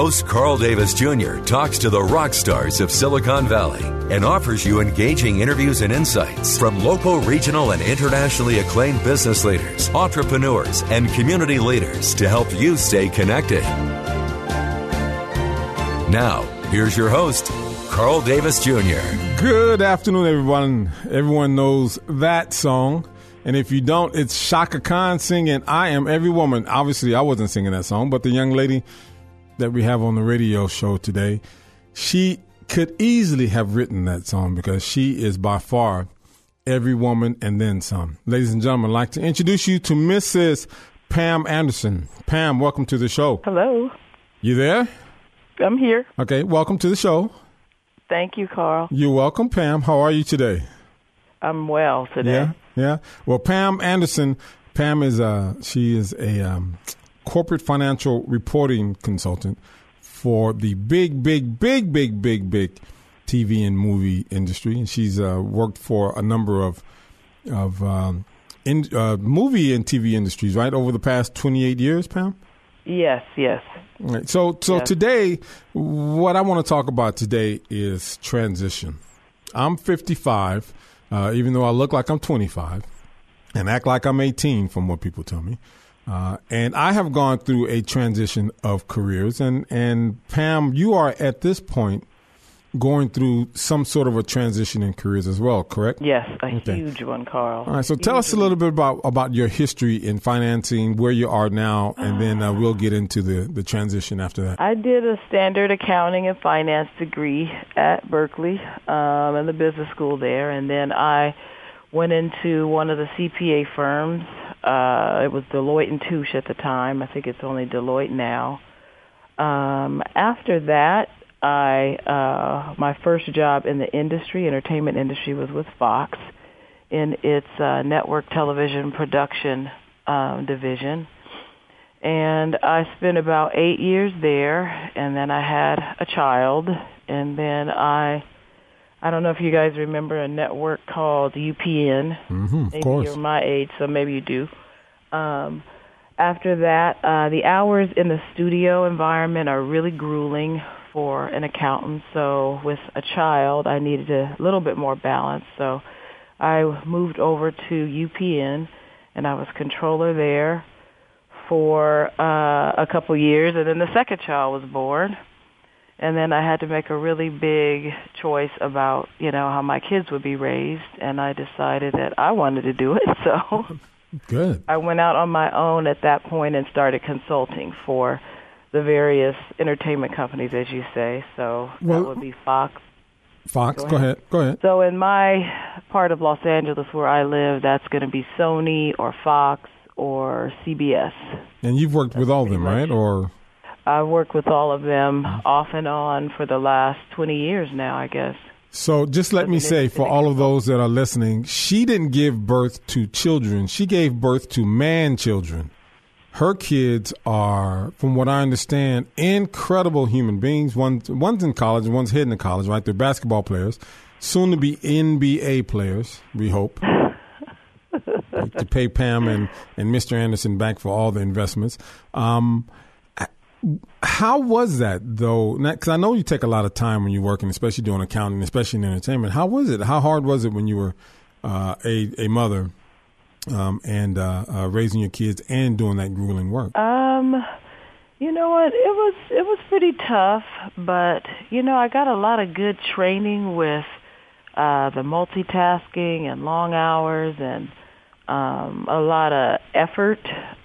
Host Carl Davis Jr. talks to the rock stars of Silicon Valley and offers you engaging interviews and insights from local, regional, and internationally acclaimed business leaders, entrepreneurs, and community leaders to help you stay connected. Now, here's your host, Carl Davis Jr. Good afternoon, everyone. Everyone knows that song. And if you don't, it's Chaka Khan singing I Am Every Woman. Obviously, I wasn't singing that song, but the young lady that we have on the radio show today, she could easily have written that song because she is by far every woman and then some. Ladies and gentlemen, I'd like to introduce you to Mrs. Pam Anderson. Pam, welcome to the show. Hello. You there? I'm here. Okay, welcome to the show. Thank you, Carl. You're welcome, Pam. How are you today? I'm well today. Yeah, yeah. Well, Pam Anderson, Pam is uh she is a um, corporate financial reporting consultant for the big, big, big, big, big, big TV and movie industry, and she's uh, worked for a number of of um, in, uh, movie and TV industries, right, over the past twenty eight years, Pam. Yes, yes. Right. So, so Yes. today, what I want to talk about today is transition. I'm 55, uh, even though I look like I'm 25, and act like I'm 18, from what people tell me. Uh, and I have gone through a transition of careers, and and Pam, you are at this point going through some sort of a transition in careers as well, correct? Yes, a Okay. huge one, Carl. All right. So tell us a little bit about about your history in financing, where you are now, and then uh, we'll get into the the transition after that. I did a standard accounting and finance degree at Berkeley, um, in the business school there, and then I went into one of the CPA firms. Uh, it was Deloitte and Touche at the time. I think it's only Deloitte now. Um, after that, I uh, my first job in the industry, entertainment industry, was with Fox in its uh, network television production um, division. And I spent about eight years there, and then I had a child, and then I, I don't know if you guys remember a network called UPN. Mm-hmm, maybe course. you're my age, so maybe you do. Um, after that, uh, the hours in the studio environment are really grueling for an accountant. So with a child, I needed a little bit more balance. So I moved over to UPN, and I was controller there for uh, a couple years, and then the second child was born. And then I had to make a really big choice about, you know, how my kids would be raised, and I decided that I wanted to do it. So Good. I went out on my own at that point and started consulting for the various entertainment companies, as you say. So Well- that would be Fox. Fox, Go go ahead. Go ahead. So in my part of Los Angeles where I live, that's going to be Sony or Fox or CBS. And you've worked with all of them, pretty right? Or I've worked with all of them off and on for the last 20 years now, I guess. so just let me say for all of those that are listening, she didn't give birth to children. She gave birth to man children. Her kids are, from what I understand, incredible human beings. One, one's in college, one's heading to college, right? They're basketball players, soon to be NBA players, we hope. to pay Pam and, and Mr. Anderson back for all the investments. Um, how was that though? Because I know you take a lot of time when you're working, especially doing accounting, especially in entertainment. How was it? How hard was it when you were uh, a a mother um, and uh, uh, raising your kids and doing that grueling work? Um, you know what? It was it was pretty tough, but you know I got a lot of good training with uh, the multitasking and long hours and um, a lot of effort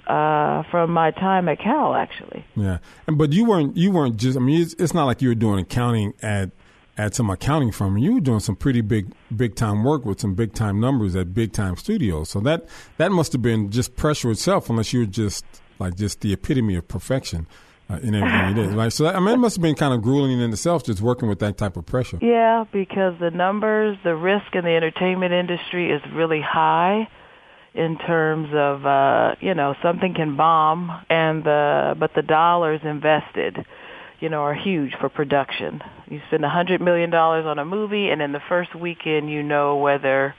uh, from my time at Cal, actually. Yeah, and but you weren't you weren't just. I mean, it's, it's not like you were doing accounting at at some accounting firm. You were doing some pretty big big time work with some big time numbers at big time studios. So that that must have been just pressure itself, unless you were just like just the epitome of perfection. Uh, in everything you did, right? So that, I mean, it must have been kind of grueling in itself, just working with that type of pressure. Yeah, because the numbers, the risk in the entertainment industry is really high in terms of uh, you know something can bomb and the but the dollars invested you know are huge for production. You spend a hundred million dollars on a movie, and in the first weekend you know whether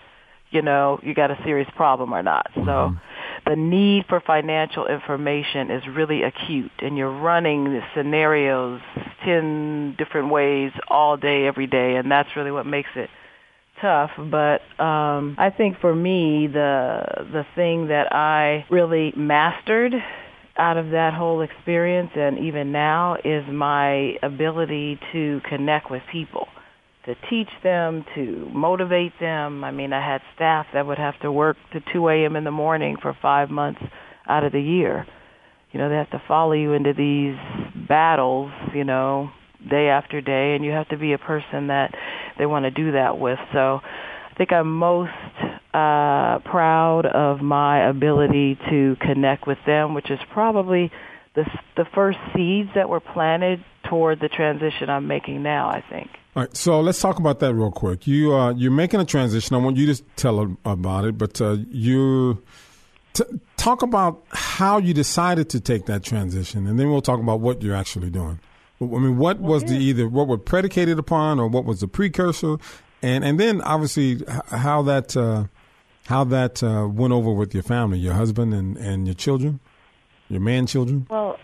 you know you got a serious problem or not. So. Mm-hmm. The need for financial information is really acute, and you're running the scenarios ten different ways all day, every day, and that's really what makes it tough, but um, I think for me, the the thing that I really mastered out of that whole experience, and even now, is my ability to connect with people, to teach them, to motivate them. I mean, I had staff that would have to work to 2 a.m. in the morning for five months out of the year. You know, they have to follow you into these battles, you know, day after day, and you have to be a person that they want to do that with. So I think I'm most uh, proud of my ability to connect with them, which is probably the the first seeds that were planted toward the transition I'm making now. I think. All right, so let's talk about that real quick. You uh, you're making a transition. I want you to tell about it, but uh, you t- talk about how you decided to take that transition, and then we'll talk about what you're actually doing. I mean, what was the either what was predicated upon, or what was the precursor, and and then obviously how that uh, how that uh, went over with your family, your husband and and your children, your man children. Well,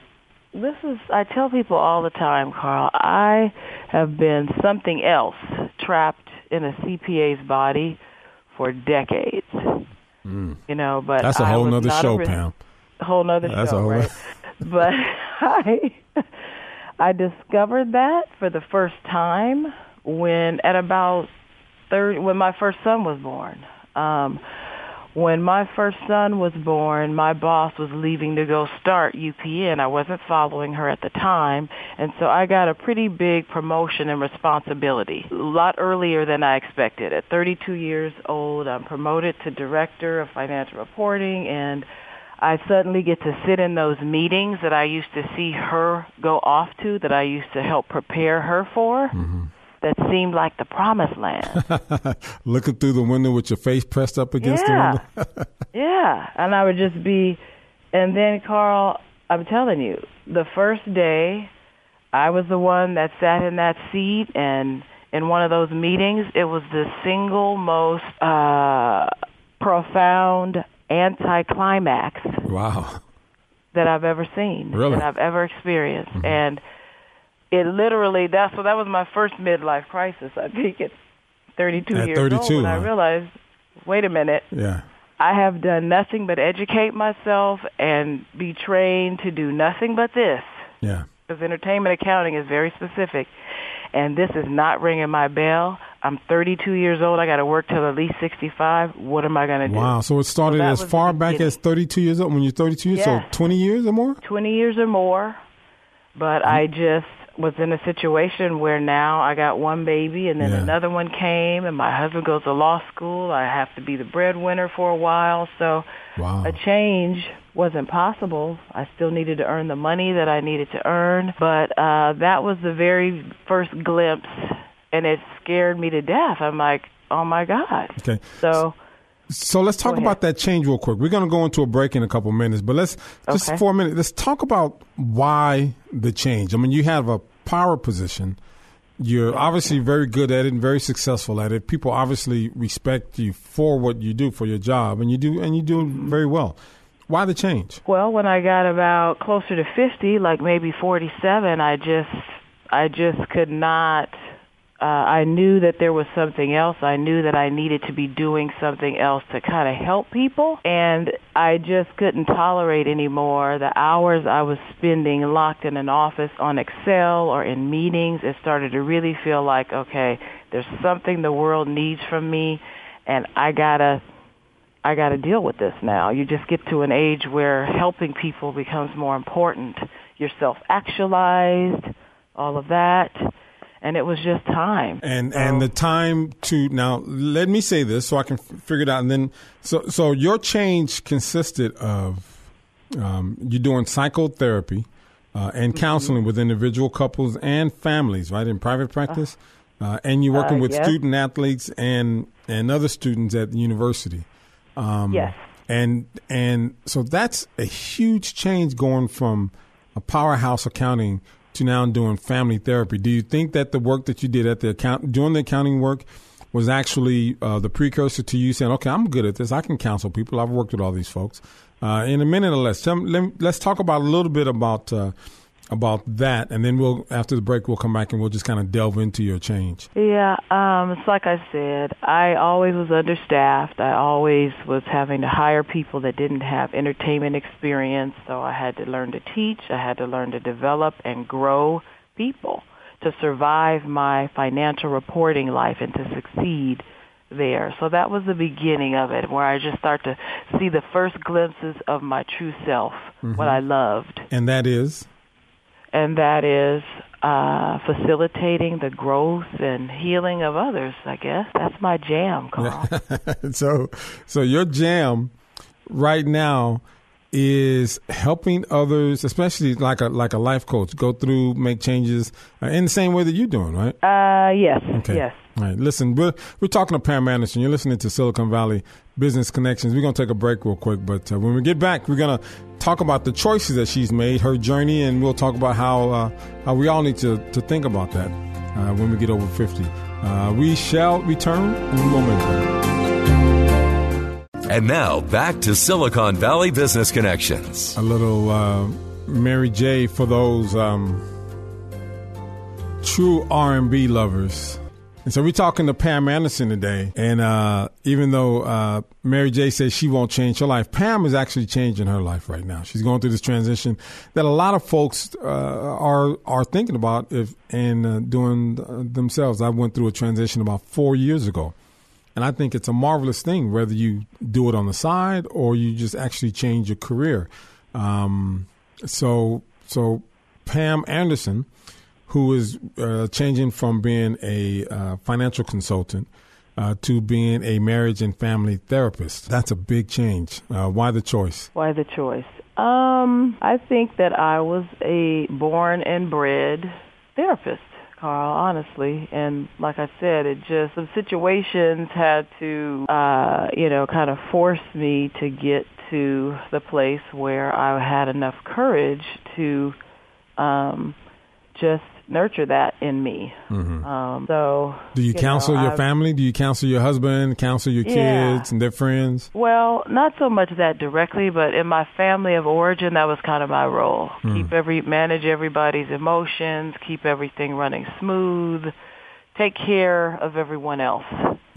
this is I tell people all the time, Carl. I have been something else trapped in a CPA's body for decades. Mm. You know, but that's a whole nother show, a, Pam. Whole nother that's show, right? but I I discovered that for the first time when at about third when my first son was born. Um, when my first son was born, my boss was leaving to go start UPN. I wasn't following her at the time, and so I got a pretty big promotion and responsibility, a lot earlier than I expected. At 32 years old, I'm promoted to director of financial reporting and I suddenly get to sit in those meetings that I used to see her go off to, that I used to help prepare her for. Mm-hmm. That seemed like the promised land. Looking through the window with your face pressed up against yeah. the window. yeah, and I would just be, and then Carl, I'm telling you, the first day, I was the one that sat in that seat, and in one of those meetings, it was the single most uh, profound anticlimax. Wow. That I've ever seen. Really? That I've ever experienced. Mm-hmm. And it literally that's so that was my first midlife crisis. I think at 32 at years 32, old, huh? I realized, wait a minute. Yeah. I have done nothing but educate myself and be trained to do nothing but this. Yeah. Because entertainment accounting is very specific, and this is not ringing my bell. I'm 32 years old. I got to work till at least 65. What am I going to do? Wow. So it started so as far back as 32 years old. When you're 32 years, yes. so 20 years or more. 20 years or more. But mm-hmm. I just was in a situation where now I got one baby, and then yeah. another one came, and my husband goes to law school. I have to be the breadwinner for a while, so wow. a change wasn't possible. I still needed to earn the money that I needed to earn, but uh that was the very first glimpse and it scared me to death. I'm like, oh my god. Okay. So. So let's talk about that change real quick. We're going to go into a break in a couple minutes, but let's just okay. for a minute. Let's talk about why the change. I mean, you have a power position. You're obviously very good at it and very successful at it. People obviously respect you for what you do for your job, and you do and you do very well. Why the change? Well, when I got about closer to 50, like maybe 47, I just I just could not uh, I knew that there was something else. I knew that I needed to be doing something else to kind of help people. And I just couldn't tolerate anymore the hours I was spending locked in an office on Excel or in meetings. It started to really feel like, okay, there's something the world needs from me and I gotta I got to deal with this now. You just get to an age where helping people becomes more important. You're self-actualized, all of that, and it was just time. And so, and the time to now. Let me say this so I can figure it out. And then so so your change consisted of um, you're doing psychotherapy uh, and mm-hmm. counseling mm-hmm. with individual couples and families, right, in private practice. Uh, and you're working uh, with yes. student athletes and and other students at the university. Um, yes. And and so that's a huge change going from a powerhouse accounting to now doing family therapy. Do you think that the work that you did at the account doing the accounting work was actually uh, the precursor to you saying, "Okay, I'm good at this. I can counsel people. I've worked with all these folks." Uh, in a minute or less, let's talk about a little bit about uh, about that, and then we'll after the break we'll come back and we'll just kind of delve into your change. Yeah, um, it's like I said, I always was understaffed. I always was having to hire people that didn't have entertainment experience, so I had to learn to teach. I had to learn to develop and grow people to survive my financial reporting life and to succeed there. So that was the beginning of it, where I just start to see the first glimpses of my true self, mm-hmm. what I loved. And that is? And that is uh, facilitating the growth and healing of others. I guess that's my jam, Carl. so, so your jam right now is helping others, especially like a like a life coach, go through, make changes uh, in the same way that you're doing, right? Uh, yes. Okay. Yes. All right. Listen, we're we're talking to Pam Anderson. You're listening to Silicon Valley Business Connections. We're gonna take a break real quick, but uh, when we get back, we're gonna talk about the choices that she's made, her journey, and we'll talk about how uh, how we all need to to think about that uh, when we get over fifty. Uh, we shall return in a moment. And now back to Silicon Valley Business Connections. A little uh, Mary J for those um, true R&B lovers. And so we're talking to Pam Anderson today. And uh, even though uh, Mary J says she won't change her life, Pam is actually changing her life right now. She's going through this transition that a lot of folks uh, are are thinking about if and uh, doing themselves. I went through a transition about four years ago. And I think it's a marvelous thing, whether you do it on the side or you just actually change your career. Um, so, so Pam Anderson, who is uh, changing from being a uh, financial consultant uh, to being a marriage and family therapist. That's a big change. Uh, why the choice? Why the choice? Um, I think that I was a born and bred therapist. Carl, honestly. And like I said, it just, some situations had to, uh, you know, kind of force me to get to the place where I had enough courage to um, just nurture that in me. Mm-hmm. Um, so, do you, you counsel know, your I've, family? Do you counsel your husband? Counsel your yeah. kids and their friends? Well, not so much that directly, but in my family of origin, that was kind of my role. Mm. Keep every manage everybody's emotions, keep everything running smooth, take care of everyone else.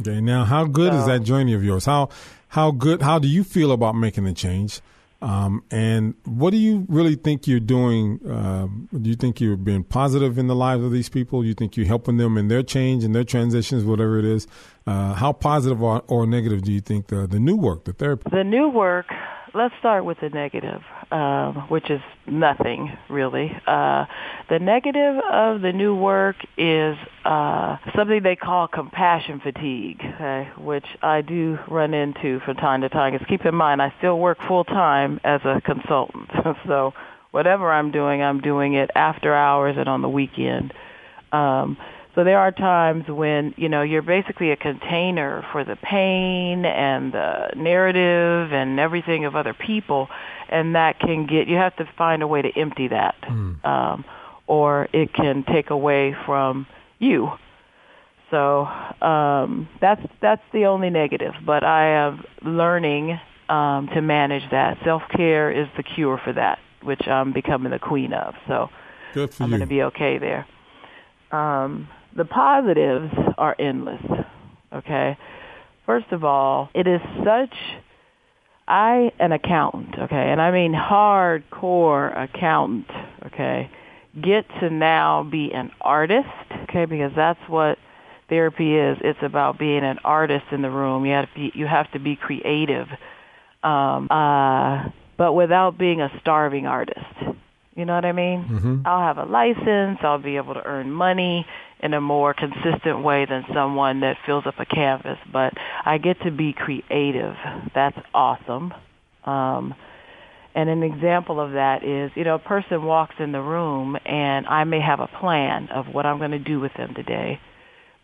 Okay. Now, how good so, is that journey of yours? How how good? How do you feel about making the change? Um, and what do you really think you're doing? Uh, do you think you're being positive in the lives of these people? Do you think you're helping them in their change and their transitions, whatever it is? Uh, how positive or, or, negative do you think the, the new work, the therapy? The new work, let's start with the negative, uh, which is nothing really. Uh, the negative of the new work is uh, something they call compassion fatigue, okay, which I do run into from time to time. Because keep in mind, I still work full time as a consultant, so whatever I'm doing, I'm doing it after hours and on the weekend. Um, so there are times when, you know, you're basically a container for the pain and the narrative and everything of other people, and that can get, you have to find a way to empty that, mm. um, or it can take away from you. So um, that's that's the only negative, but I am learning um, to manage that. Self care is the cure for that, which I'm becoming the queen of. So I'm going to be okay there. Um, the positives are endless. Okay. First of all, it is such I an accountant, okay, and I mean hardcore accountant, okay, get to now be an artist, okay, because that's what therapy is. It's about being an artist in the room. You have to be, you have to be creative, um, uh, but without being a starving artist. You know what I mean? Mm-hmm. I'll have a license. I'll be able to earn money in a more consistent way than someone that fills up a canvas. But I get to be creative. That's awesome. Um, and an example of that is, you know, a person walks in the room and I may have a plan of what I'm going to do with them today,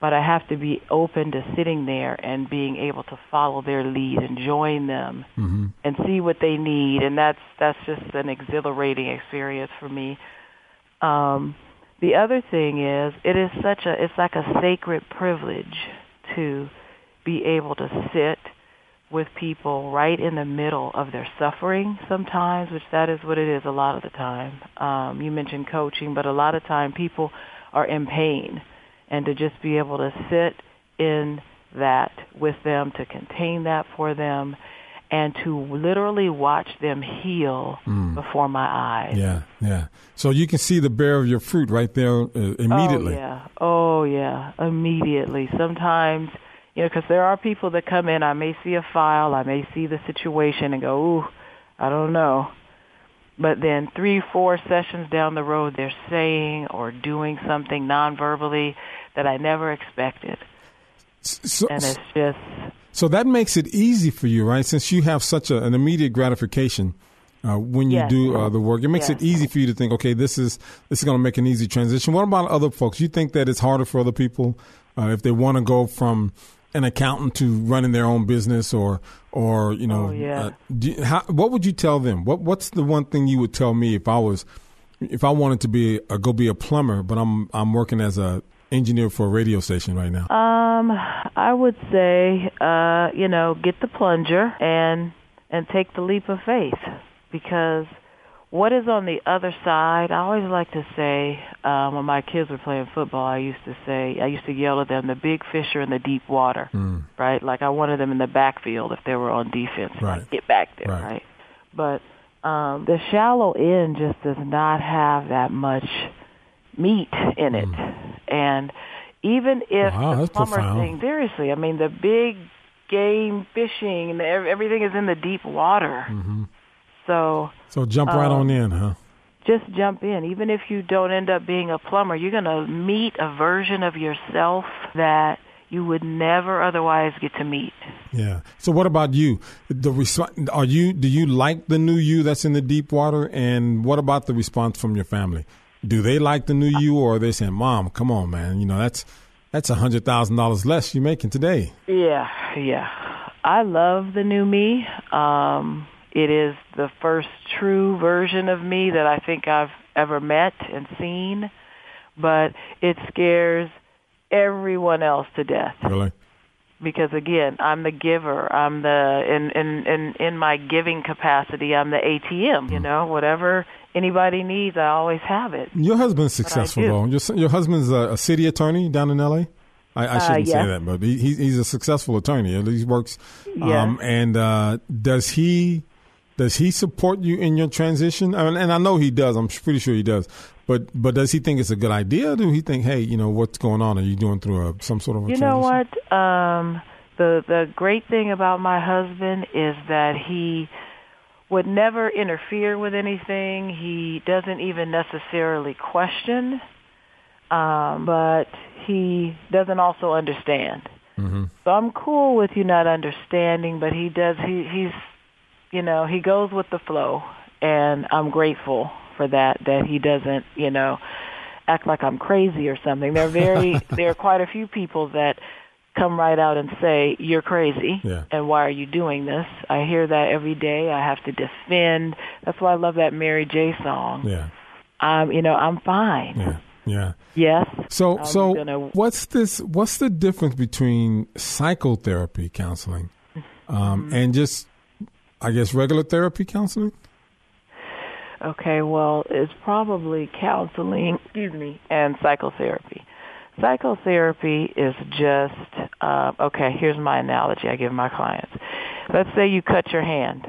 but I have to be open to sitting there and being able to follow their lead and join them Mm-hmm. and see what they need. And that's that's just an exhilarating experience for me. Um, the other thing is, it is such a it's like a sacred privilege to be able to sit with people right in the middle of their suffering sometimes, which that is what it is a lot of the time. Um, you mentioned coaching, but a lot of time people are in pain, and to just be able to sit in that with them, to contain that for them, and to literally watch them heal before my eyes. Yeah, yeah. So you can see the bear of your fruit right there uh, immediately. Oh yeah. Oh yeah. Immediately. Sometimes, you know, because there are people that come in. I may see a file. I may see the situation and go, "Ooh, I don't know." But then three, four sessions down the road, they're saying or doing something non-verbally that I never expected, So, and it's just so that makes it easy for you, right? Since you have such a, an immediate gratification uh, when you Yes. do uh, the work, it makes it easy for you to think, okay, this is this is going to make an easy transition. What about other folks? You think that it's harder for other people uh, if they want to go from an accountant to running their own business, or or you know, Oh, yeah. uh, you- how, what would you tell them? What what's the one thing you would tell me if I was if I wanted to be a, go be a plumber, but I'm I'm working as a engineer for a radio station right now? Um, I would say, uh, you know, get the plunger and and take the leap of faith because what is on the other side? I always like to say um, when my kids were playing football, I used to say, I used to yell at them, "The big fish are in the deep water," right? Like I wanted them in the backfield if they were on defense, Right. like get back there, Right. right? But um, the shallow end just does not have that much meat in it, and even if Wow, the plumber profound. thing, seriously, I mean the big game fishing and everything is in the deep water. Mm-hmm. So So jump right Um, on in, huh? just jump in. Even if you don't end up being a plumber, you're going to meet a version of yourself that you would never otherwise get to meet. Yeah. So what about you? The resp- are you do you like the new you that's in the deep water and what about the response from your family? Do they like the new you or are they saying, "Mom, come on, man, you know, that's that's a $100,000 less you're making today." Yeah, yeah. I love the new me. Um, it is the first true version of me that I think I've ever met and seen, but it scares everyone else to death. Really? Because again, I'm the giver. I'm the in in in in my giving capacity. I'm the ATM. You know, whatever anybody needs, I always have it. Your husband's successful though. Your your husband's a, a city attorney down in LA. I, I shouldn't say yes. that, but he, he's a successful attorney. At least he works. Yes. Um, and uh, does he does he support you in your transition? I mean, and I know he does. I'm pretty sure he does. But but does he think it's a good idea? Do he think, hey, you know, what's going on? Are you going through a, some sort of a You know what? Um, the the great thing about my husband is that he would never interfere with anything. He doesn't even necessarily question, um, but he doesn't also understand. Mm-hmm. So I'm cool with you not understanding, but he does. He he's, you know, he goes with the flow, and I'm grateful for that. That he doesn't, you know, act like I'm crazy or something. There are very there are quite a few people that come right out and say you're crazy Yeah. and why are you doing this i hear that every day i have to defend that's why i love that mary j song Yeah, um you know i'm fine yeah, yeah. yes So I'm so gonna- what's this? What's the difference between psychotherapy counseling um, Mm-hmm. and just, I guess, regular therapy counseling? Okay, well, it's probably counseling, excuse me, and psychotherapy. Psychotherapy is just, uh, okay, here's my analogy I give my clients. Let's say you cut your hand.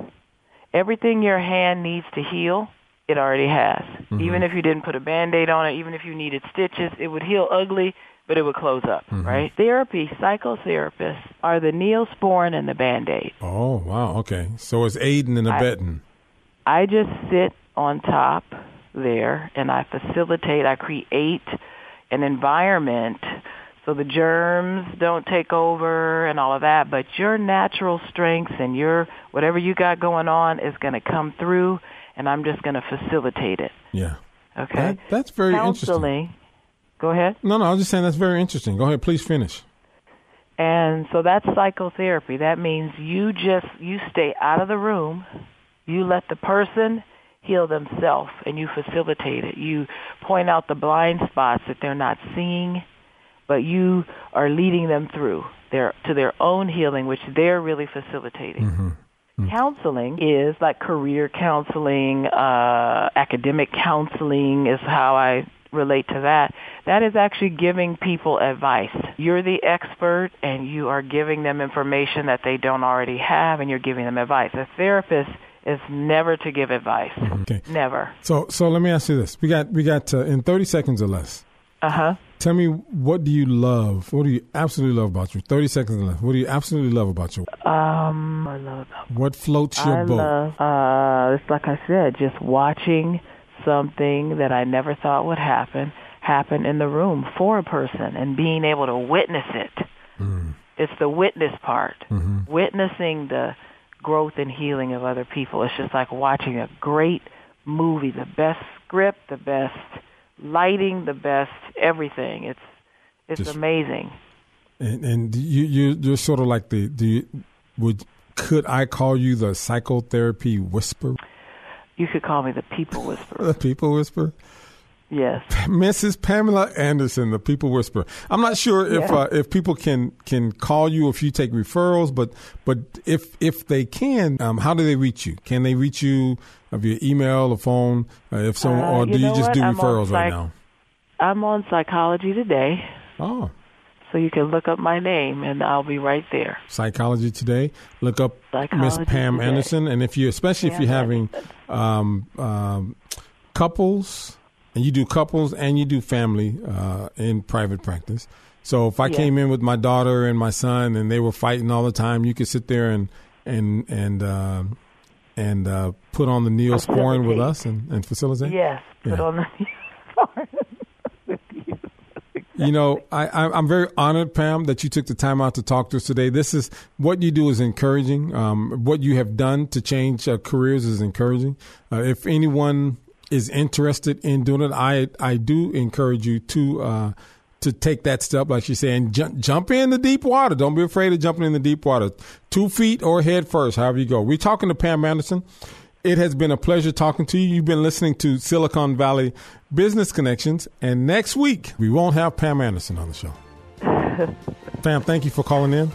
Everything your hand needs to heal, it already has. Even if you didn't put a Band-Aid on it, even if you needed stitches, it would heal ugly but it would close up, mm-hmm. right? Therapy, psychotherapists are the neosporin and the band-aid. Oh, wow. Okay. So it's aiding and abetting. I, I just sit on top there and I facilitate, I create an environment so the germs don't take over and all of that, but your natural strengths and your whatever you got going on is going to come through and I'm just going to facilitate it. Yeah. Okay. That, that's very Counseling, interesting. Go ahead. No, no, I was just saying that's very interesting. Go ahead, please finish. And so that's psychotherapy. That means you just you stay out of the room, you let the person heal themselves and you facilitate it. You point out the blind spots that they're not seeing, but you are leading them through their to their own healing which they're really facilitating. Mm-hmm. Mm-hmm. Counseling is like career counseling, uh, academic counseling is how I relate to that. That is actually giving people advice. You're the expert and you are giving them information that they don't already have and you're giving them advice. A therapist is never to give advice. Mm-hmm. Okay. Never. So so let me ask you this. We got we got uh, in 30 seconds or less. Uh-huh. Tell me what do you love? What do you absolutely love about you? 30 seconds or less. What do you absolutely love about you? Um I love What floats your I boat? Love, uh it's like I said, just watching something that I never thought would happen happen in the room for a person and being able to witness it. Mm. It's the witness part. Mm-hmm. Witnessing the growth and healing of other people. It's just like watching a great movie, the best script, the best lighting, the best everything. It's it's just, amazing. And, and you you you're sort of like the the would could I call you the psychotherapy whisperer? You could call me the people whisperer. the people whisperer. Yes, Mrs. Pamela Anderson, the People Whisperer. I'm not sure if yeah. uh, if people can can call you if you take referrals, but but if if they can, um, how do they reach you? Can they reach you via email or phone? Uh, if so, uh, or do you, you just what? do referrals psych- right now? I'm on Psychology Today. Oh. So you can look up my name, and I'll be right there. Psychology Today. Look up Miss Pam today. Anderson, and if you, especially Pam if you're having um, um, couples and you do couples and you do family uh, in private practice. So if I yeah. came in with my daughter and my son and they were fighting all the time, you could sit there and and and uh, and uh, put on the neosporin with us and, and facilitate. Yes, put yeah. on the neosporin with you. You know, I, I'm very honored, Pam, that you took the time out to talk to us today. This is what you do is encouraging. Um, what you have done to change uh, careers is encouraging. Uh, if anyone is interested in doing it, I I do encourage you to uh, to take that step, like she's saying, jump, jump in the deep water. Don't be afraid of jumping in the deep water. Two feet or head first, however you go. We're talking to Pam Anderson. It has been a pleasure talking to you. You've been listening to Silicon Valley Business Connections, and next week we won't have Pam Anderson on the show. Pam, thank you for calling in.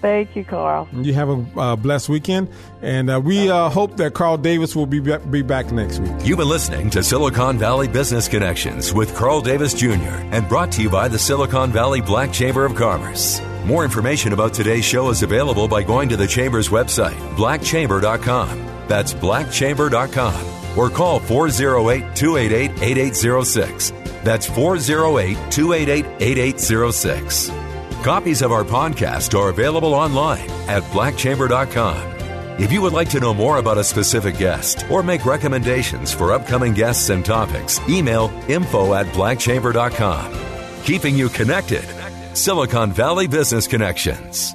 Thank you, Carl. You have a uh, blessed weekend, and uh, we uh, hope that Carl Davis will be, be back next week. You've been listening to Silicon Valley Business Connections with Carl Davis Jr., and brought to you by the Silicon Valley Black Chamber of Commerce. More information about today's show is available by going to the Chamber's website, blackchamber.com. That's blackchamber.com. Or call 408 288 8806. That's 408 288 8806. Copies of our podcast are available online at blackchamber.com. If you would like to know more about a specific guest or make recommendations for upcoming guests and topics, email info at blackchamber.com. Keeping you connected. Silicon Valley Business Connections.